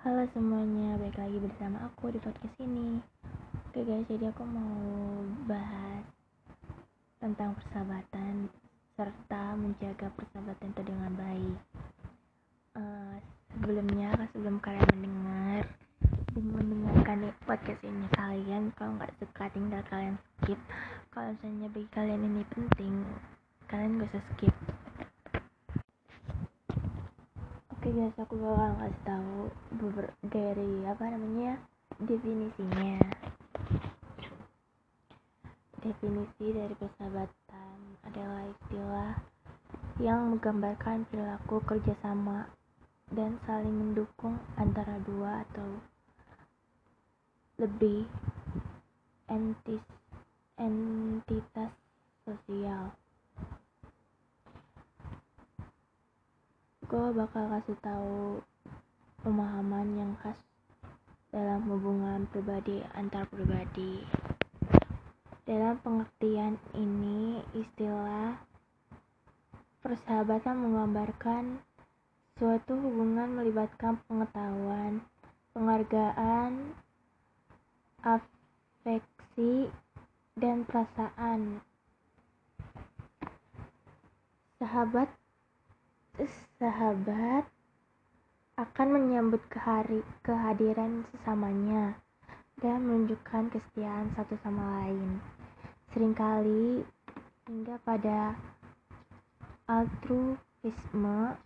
Halo semuanya, balik lagi bersama aku di podcast ini. Oke guys, jadi aku mau bahas tentang persahabatan serta menjaga persahabatan itu dengan baik. Uh, sebelumnya, sebelum kalian mendengar mendengarkan podcast ini kalian kalau nggak suka tinggal kalian skip kalau misalnya bagi kalian ini penting kalian gak usah skip Oke guys, aku bakal ngasih tahu dari apa namanya definisinya. Definisi dari persahabatan adalah istilah yang menggambarkan perilaku kerjasama dan saling mendukung antara dua atau lebih entis, entitas sosial gue bakal kasih tahu pemahaman yang khas dalam hubungan pribadi antar pribadi. Dalam pengertian ini, istilah persahabatan menggambarkan suatu hubungan melibatkan pengetahuan, penghargaan, afeksi, dan perasaan. Sahabat sahabat akan menyambut kehari, kehadiran sesamanya dan menunjukkan kesetiaan satu sama lain. Seringkali hingga pada altruisme,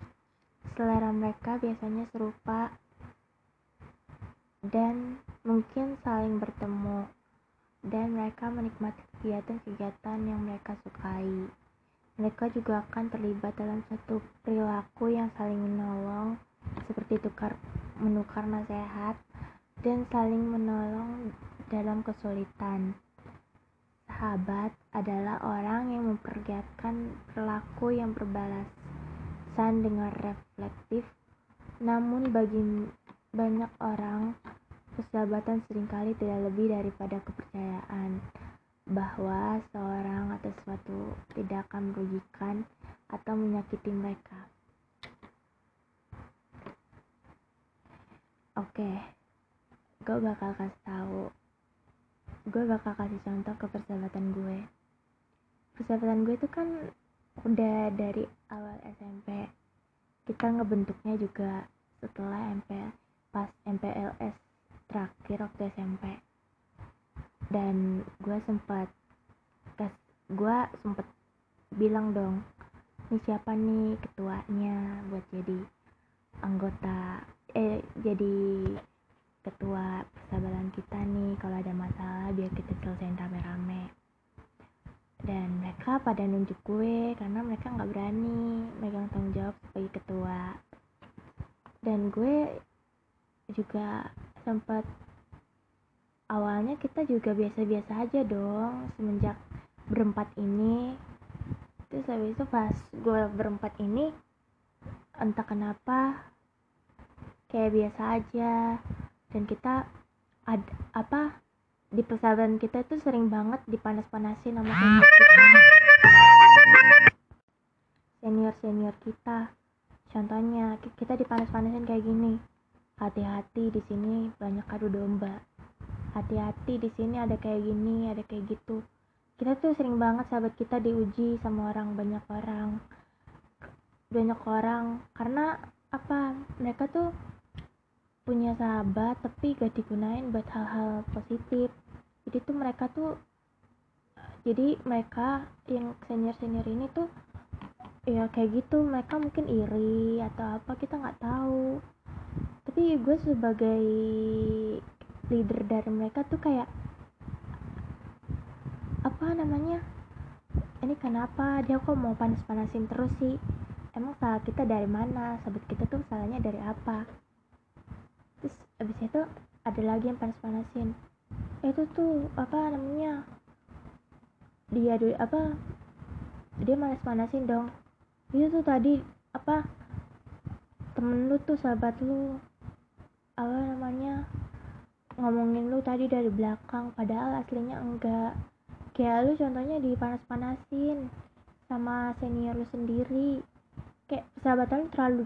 selera mereka biasanya serupa dan mungkin saling bertemu dan mereka menikmati kegiatan-kegiatan yang mereka sukai mereka juga akan terlibat dalam satu perilaku yang saling menolong seperti tukar menukar nasihat dan saling menolong dalam kesulitan. Sahabat adalah orang yang memperlihatkan perilaku yang berbalasan dengan reflektif. Namun bagi banyak orang, persahabatan sering kali tidak lebih daripada kepercayaan bahwa seorang atau sesuatu tidak akan merugikan atau menyakiti mereka. Oke, gue bakal kasih tahu, gue bakal kasih contoh ke persahabatan gue. Persahabatan gue itu kan udah dari awal SMP. Kita ngebentuknya juga setelah MP pas MPLS terakhir waktu SMP dan gue sempat kas gue sempet bilang dong ini siapa nih ketuanya buat jadi anggota eh jadi ketua persahabatan kita nih kalau ada masalah biar kita selesaiin rame-rame. Dan mereka pada nunjuk gue karena mereka nggak berani megang tanggung jawab sebagai ketua. Dan gue juga sempat awalnya kita juga biasa-biasa aja dong semenjak berempat ini. Terus habis itu pas gue berempat ini entah kenapa kayak biasa aja. Dan kita ada apa di persahabatan kita itu sering banget dipanas-panasin sama senior kita. Senior senior kita. Contohnya kita dipanas-panasin kayak gini. Hati-hati di sini banyak adu domba hati-hati di sini ada kayak gini ada kayak gitu. Kita tuh sering banget sahabat kita diuji sama orang banyak orang banyak orang. Karena apa? Mereka tuh punya sahabat tapi gak digunain buat hal-hal positif. Jadi tuh mereka tuh jadi mereka yang senior senior ini tuh ya kayak gitu. Mereka mungkin iri atau apa kita nggak tahu. Tapi gue sebagai leader dari mereka tuh kayak apa namanya? Ini kenapa? Dia kok mau panas-panasin terus sih? Emang salah kita dari mana? Sahabat kita tuh salahnya dari apa? Terus abis itu ada lagi yang panas-panasin. Itu tuh apa namanya? Dia apa? Dia panas-panasin dong. Itu tuh tadi apa? Temen lu tuh sahabat lu. Apa namanya ngomongin lu tadi dari belakang padahal aslinya enggak. Kayak lu contohnya dipanas-panasin sama senior lu sendiri. Kayak persahabatan terlalu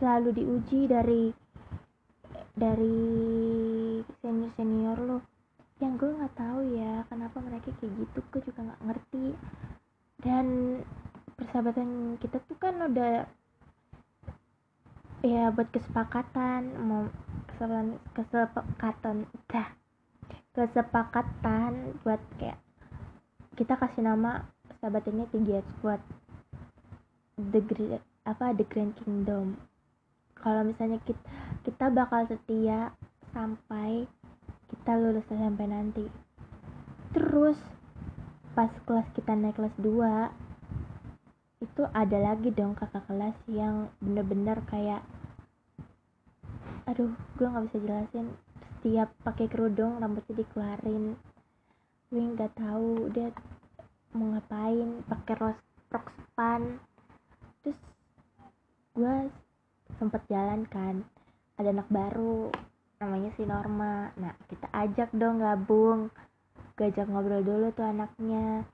selalu diuji dari dari senior senior lo yang gue nggak tahu ya kenapa mereka kayak gitu gue juga nggak ngerti. Dan persahabatan kita tuh kan udah ya buat kesepakatan mau kesepakatan kesepakatan dah. Kesepakatan buat kayak kita kasih nama sahabat ini tinggi buat the great apa the grand kingdom. Kalau misalnya kita kita bakal setia sampai kita lulus SMP nanti. Terus pas kelas kita naik kelas 2 itu ada lagi dong kakak kelas yang bener-bener kayak aduh gue nggak bisa jelasin. Setiap pakai kerudung rambutnya dikeluarin. Gue nggak tahu dia mau ngapain pakai rok rok span terus gue sempet jalan kan ada anak baru namanya si Norma. Nah kita ajak dong gabung. Gue ajak ngobrol dulu tuh anaknya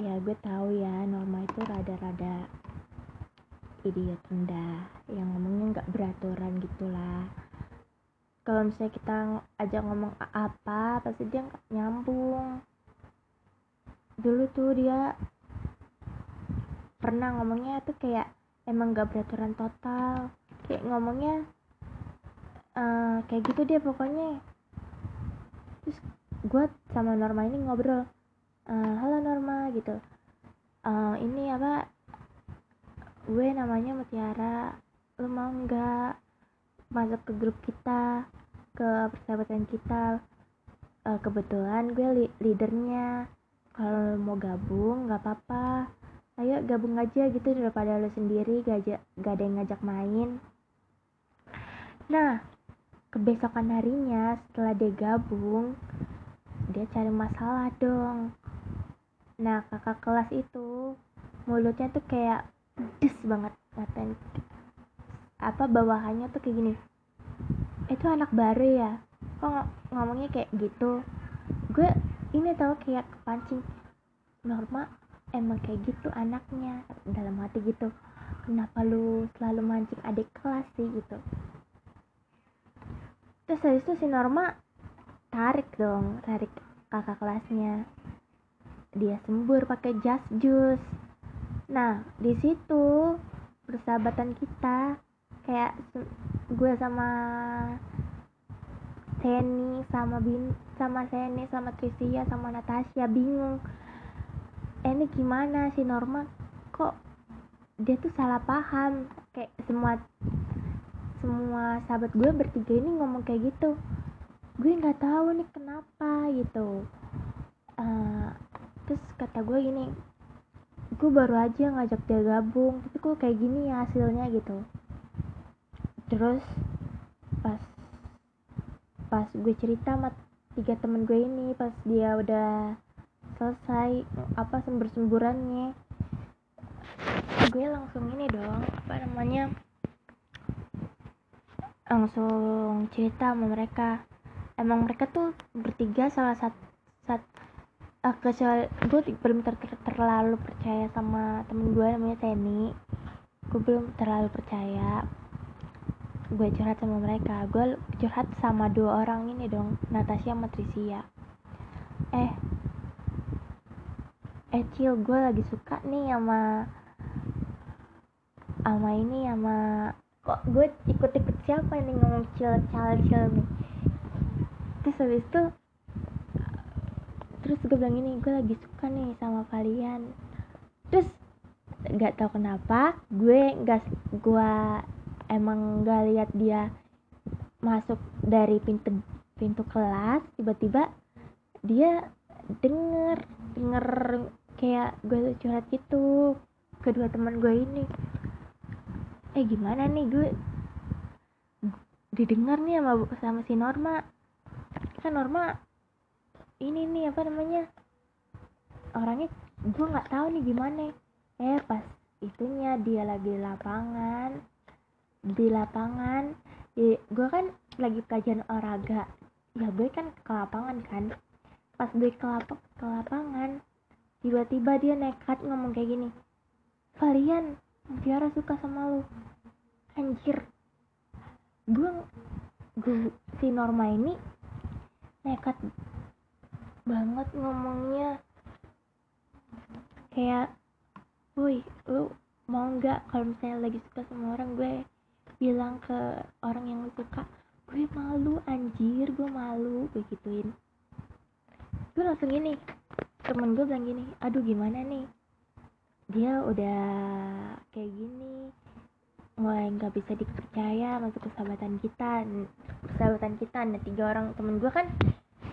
ya gue tahu ya Norma itu rada-rada idiot rendah. Yang ngomongnya nggak beraturan gitulah. Kalau misalnya kita ajak ngomong apa pasti dia nggak nyambung. Dulu tuh dia pernah ngomongnya tuh kayak emang gak beraturan total. Kayak ngomongnya uh, kayak gitu dia pokoknya. Terus gue sama Norma ini ngobrol uh, halo Norma gitu. Uh, ini apa gue namanya Mutiara lo mau nggak masuk ke grup kita ke persahabatan kita? Uh, kebetulan gue li leadernya. Kalau mau gabung nggak apa-apa. Ayo gabung aja gitu daripada lo sendiri gak, gak ada yang ngajak main. Nah kebesokan harinya setelah dia gabung dia cari masalah dong nah kakak kelas itu mulutnya tuh kayak pedes banget ngatain. Apa bawahannya tuh kayak gini. Itu anak baru ya. Kok ng ngomongnya kayak gitu? Gue ini tau kayak kepancing. Norma emang kayak gitu anaknya dalam hati gitu. Kenapa lu selalu mancing adik kelas sih gitu? Terus habis itu si Norma tarik dong tarik kakak kelasnya dia sembur pakai jas jus. Nah di situ persahabatan kita kayak gue sama Seni sama Bin sama Seni sama Trisia sama Natasha bingung. Eh, ini gimana si Norma? Kok dia tuh salah paham? Kayak semua semua sahabat gue bertiga ini ngomong kayak gitu. Gue nggak tahu nih kenapa gitu. Uh, terus kata gue gini gue baru aja ngajak dia gabung tapi kok kayak gini ya hasilnya gitu. Terus pas pas gue cerita sama tiga temen gue ini pas dia udah selesai apa sembur-semburannya gue langsung ini dong apa namanya langsung cerita sama mereka. Emang mereka tuh bertiga salah satu sat, uh, kecuali gue belum ter, ter, terlalu percaya sama temen gue namanya Teni gue belum terlalu percaya. Gue curhat sama mereka. Gue curhat sama dua orang ini dong Natasha sama Trisia eh eh Cil gue lagi suka nih sama sama ini sama kok gue ikut-ikut siapa nih ngomong cil cal cil nih? Terus habis itu terus gue bilang ini gue lagi suka nih sama kalian. Terus nggak tahu kenapa gue nggak gue emang nggak lihat dia masuk dari pintu pintu kelas tiba-tiba dia denger denger kayak gue curhat gitu kedua teman gue ini. Eh gimana nih gue? Didengar nih sama sama si Norma. Kan Norma ini nih apa namanya? Orangnya gue nggak tahu nih gimana. Eh pas itunya dia lagi lapangan di lapangan di, gue kan lagi pelajaran olahraga. Ya gue kan ke lapangan kan. Pas gue ke, lap ke lapangan tiba-tiba dia nekat ngomong kayak gini kalian Tiara suka sama lu. Anjir. Gue gue si Norma ini nekat banget ngomongnya. Kayak woi lu mau nggak kalau misalnya lagi suka sama orang? Gue bilang ke orang yang lu suka gue malu anjir gue malu gue gituin. Gue langsung gini temen gue bilang gini aduh gimana nih? Dia udah kayak gini mulai nggak bisa dipercaya masuk persahabatan kita persahabatan kita nah tiga orang temen gue kan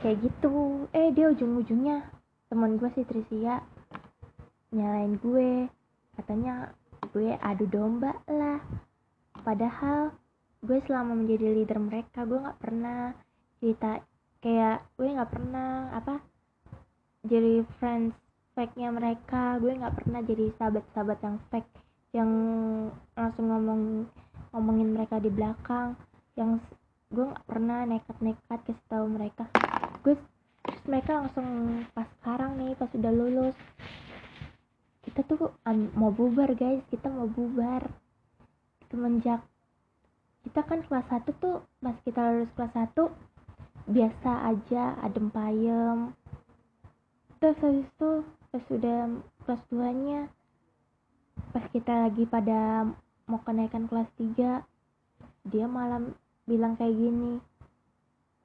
kayak gitu. Eh dia ujung-ujungnya temen gue si Trisia nyalain gue. Katanya gue adu domba lah. Padahal gue selama menjadi leader mereka gue nggak pernah cerita kayak gue nggak pernah apa jadi friends fake nya mereka. Gue nggak pernah jadi sahabat-sahabat yang fake yang langsung ngomong ngomongin mereka di belakang. Yang gue nggak pernah nekat-nekat kasih tahu mereka gue terus mereka langsung pas sekarang nih pas udah lulus. Kita tuh um, mau bubar guys. Kita mau bubar. Semenjak kita kan kelas 1 tuh pas kita lulus kelas 1 biasa aja adem payem. Terus habis itu pas sudah kelas 2 nya pas kita lagi pada mau kenaikan kelas 3 dia malam bilang kayak gini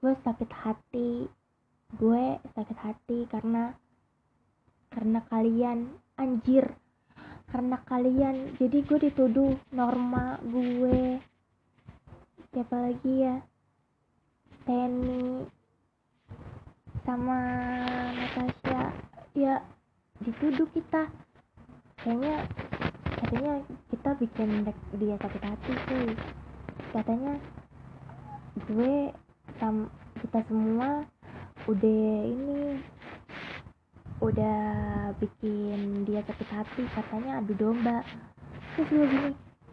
gue sakit hati gue sakit hati karena karena kalian anjir. Karena kalian jadi gue dituduh norma gue. Siapa lagi ya? Tenny sama Natasha. Ya dituduh kita. Kayaknya katanya kita bikin dia sakit hati sih. Katanya gue sam kita semua udah ini udah bikin dia sakit hati katanya adu domba. Terus lu gini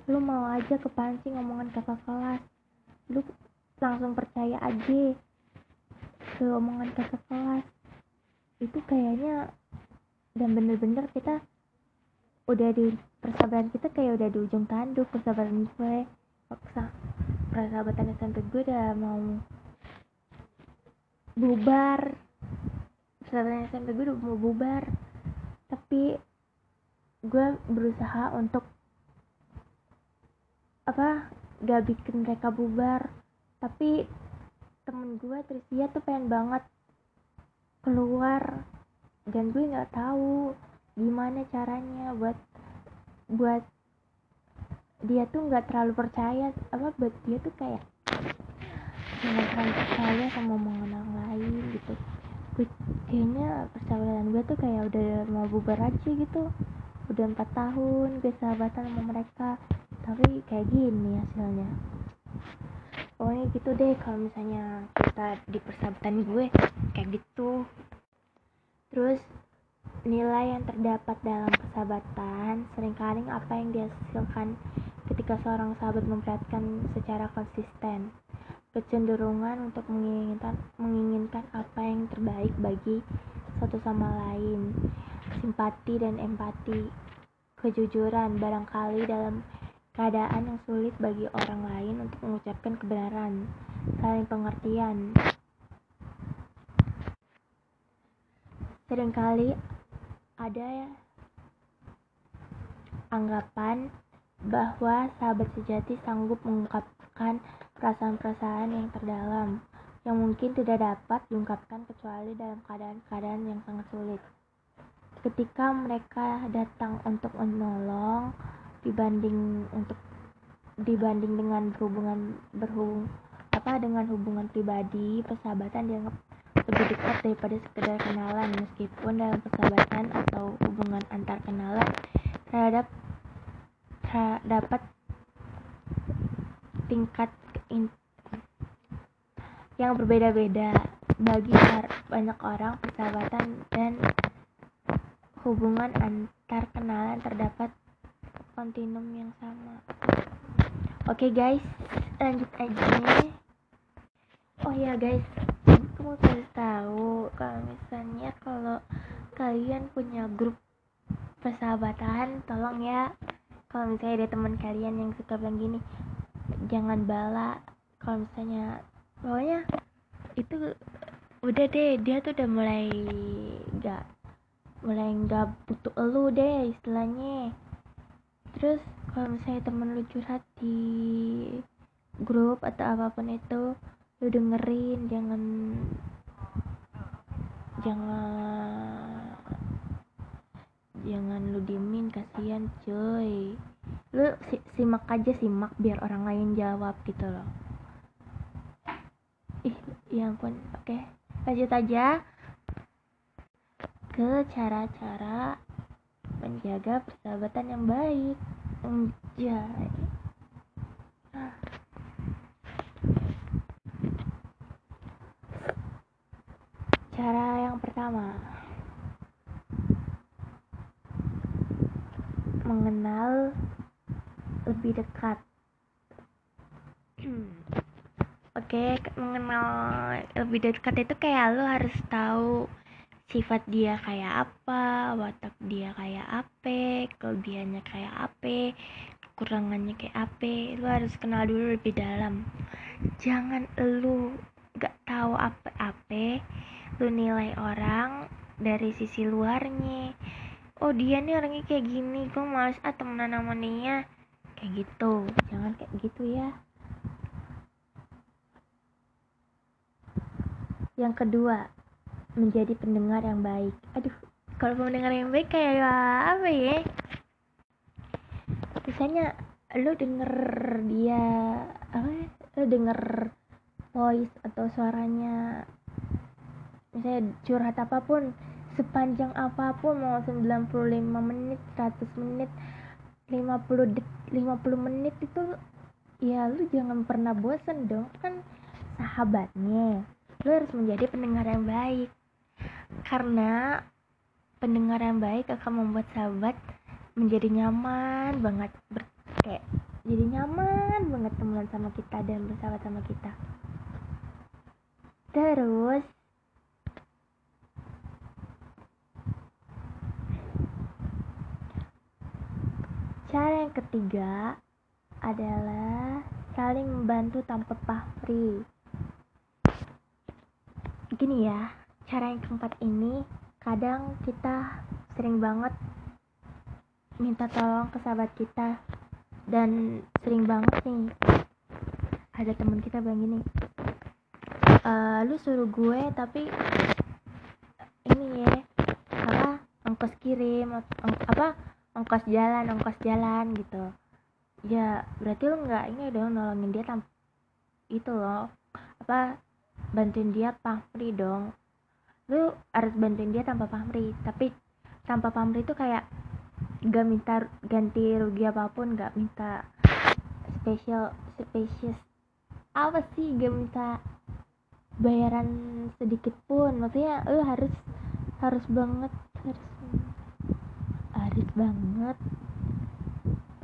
lu mau aja kepancing omongan kakak kelas. Lu langsung percaya aja ke omongan kakak kelas. Itu kayaknya dan bener-bener kita udah di persahabatan kita kayak udah di ujung tanduk persahabatan gue persahabatan SMP gue udah mau bubar. Persahabatan SMP gue udah mau bubar. Tapi gue berusaha untuk apa gak bikin mereka bubar. Tapi temen gue Trisia tuh pengen banget keluar. Dan gue nggak tahu gimana caranya buat buat dia tuh nggak terlalu percaya apa buat dia tuh kayak jangan terlalu percaya sama omongan orang gitu. Gue kayaknya persahabatan gue tuh kayak udah mau bubar aja gitu. Udah empat tahun gue sahabatan sama mereka. Tapi kayak gini hasilnya. Pokoknya gitu deh kalau misalnya kita di persahabatan gue kayak gitu. Terus nilai yang terdapat dalam persahabatan sering kali apa yang dihasilkan ketika seorang sahabat memperhatikan secara konsisten kecenderungan untuk menginginkan menginginkan apa yang terbaik bagi satu sama lain, simpati dan empati, kejujuran barangkali dalam keadaan yang sulit bagi orang lain untuk mengucapkan kebenaran, saling pengertian. Seringkali ada anggapan bahwa sahabat sejati sanggup mengungkapkan perasaan-perasaan yang terdalam yang mungkin tidak dapat diungkapkan kecuali dalam keadaan-keadaan yang sangat sulit. Ketika mereka datang untuk menolong dibanding untuk dibanding dengan berhubungan berhubung apa dengan hubungan pribadi, persahabatan dianggap lebih dekat daripada sekedar kenalan meskipun dalam persahabatan atau hubungan antar kenalan terhadap dapat tingkat yang berbeda-beda bagi banyak orang persahabatan dan hubungan antar kenalan terdapat kontinum yang sama. Oke okay, guys lanjut aja oh ya guys aku mau kasih tahu kalau misalnya kalau kalian punya grup persahabatan tolong ya. Kalau misalnya ada teman kalian yang suka bilang gini jangan bala kalau misalnya pokoknya itu udah deh dia tuh udah mulai gak mulai nggak butuh elu deh istilahnya. Terus kalau misalnya temen lu curhat di grup atau apa pun itu lu dengerin jangan jangan jangan lu diemin kasihan cuy lu si simak aja simak biar orang lain jawab gitu loh. Ih ya ampun oke. Lanjut aja. Ke cara-cara menjaga persahabatan yang baik. Anjay. Cara yang pertama. Mengenal lebih dekat. Oke okay, mengenal lebih dekat itu kayak lo harus tahu sifat dia kayak apa watak dia kayak apa kelebihannya kayak apa kekurangannya kayak apa. Lo harus kenal dulu lebih dalam. Jangan lu gak tahu apa-apa lu nilai orang dari sisi luarnya. Oh dia nih orangnya kayak gini gue males ah temenan sama dia kayak gitu. Jangan kayak gitu ya. Yang kedua menjadi pendengar yang baik. Aduh kalau pendengar yang baik kayak apa ya? Misalnya lu denger dia apa ya? lu denger voice atau suaranya misalnya curhat apa pun sepanjang apa pun mau 95 menit 100 menit 50 det 50 menit itu ya lu jangan pernah bosan dong kan sahabatnya. Lu harus menjadi pendengar yang baik. Karena pendengar yang baik akan membuat sahabat menjadi nyaman banget ber kayak jadi nyaman banget teman sama kita dan bersahabat sama kita. Terus Cara yang ketiga adalah saling membantu tanpa pahri. Gini ya, cara yang keempat ini kadang kita sering banget minta tolong ke sahabat kita dan sering banget nih ada temen kita bilang gini e, lu suruh gue tapi ini ya apa ongkos kirim apa ongkos jalan ongkos jalan gitu. Ya berarti lo nggak ini dong nolongin dia tanpa itu loh. Apa bantuin dia pamri dong. Lu harus bantuin dia tanpa pamri. Tapi tanpa pamri itu kayak gak minta ganti rugi apa pun gak minta special spesies apa sih gak minta bayaran sedikit pun. Maksudnya lu harus harus banget harus harus banget.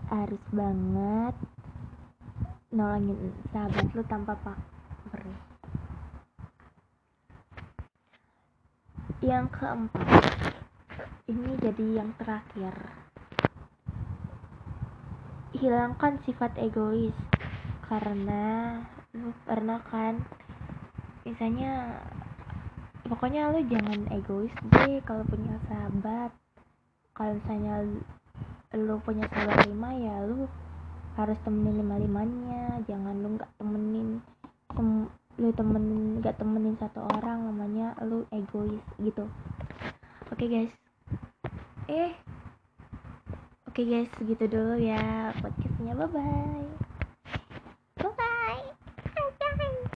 Harus banget. Nolongin sahabat lu tanpa beri. Yang keempat ini jadi yang terakhir. Hilangkan sifat egois. Karena lu pernah kan misalnya pokoknya lu jangan egois deh kalau punya sahabat kalau misalnya lu punya sahabat lima ya lu harus temenin lima limanya jangan lu nggak temenin tem lu temenin nggak temenin satu orang namanya lu egois gitu. Oke okay, guys. Eh oke okay, guys. Segitu dulu ya podcastnya. Bye bye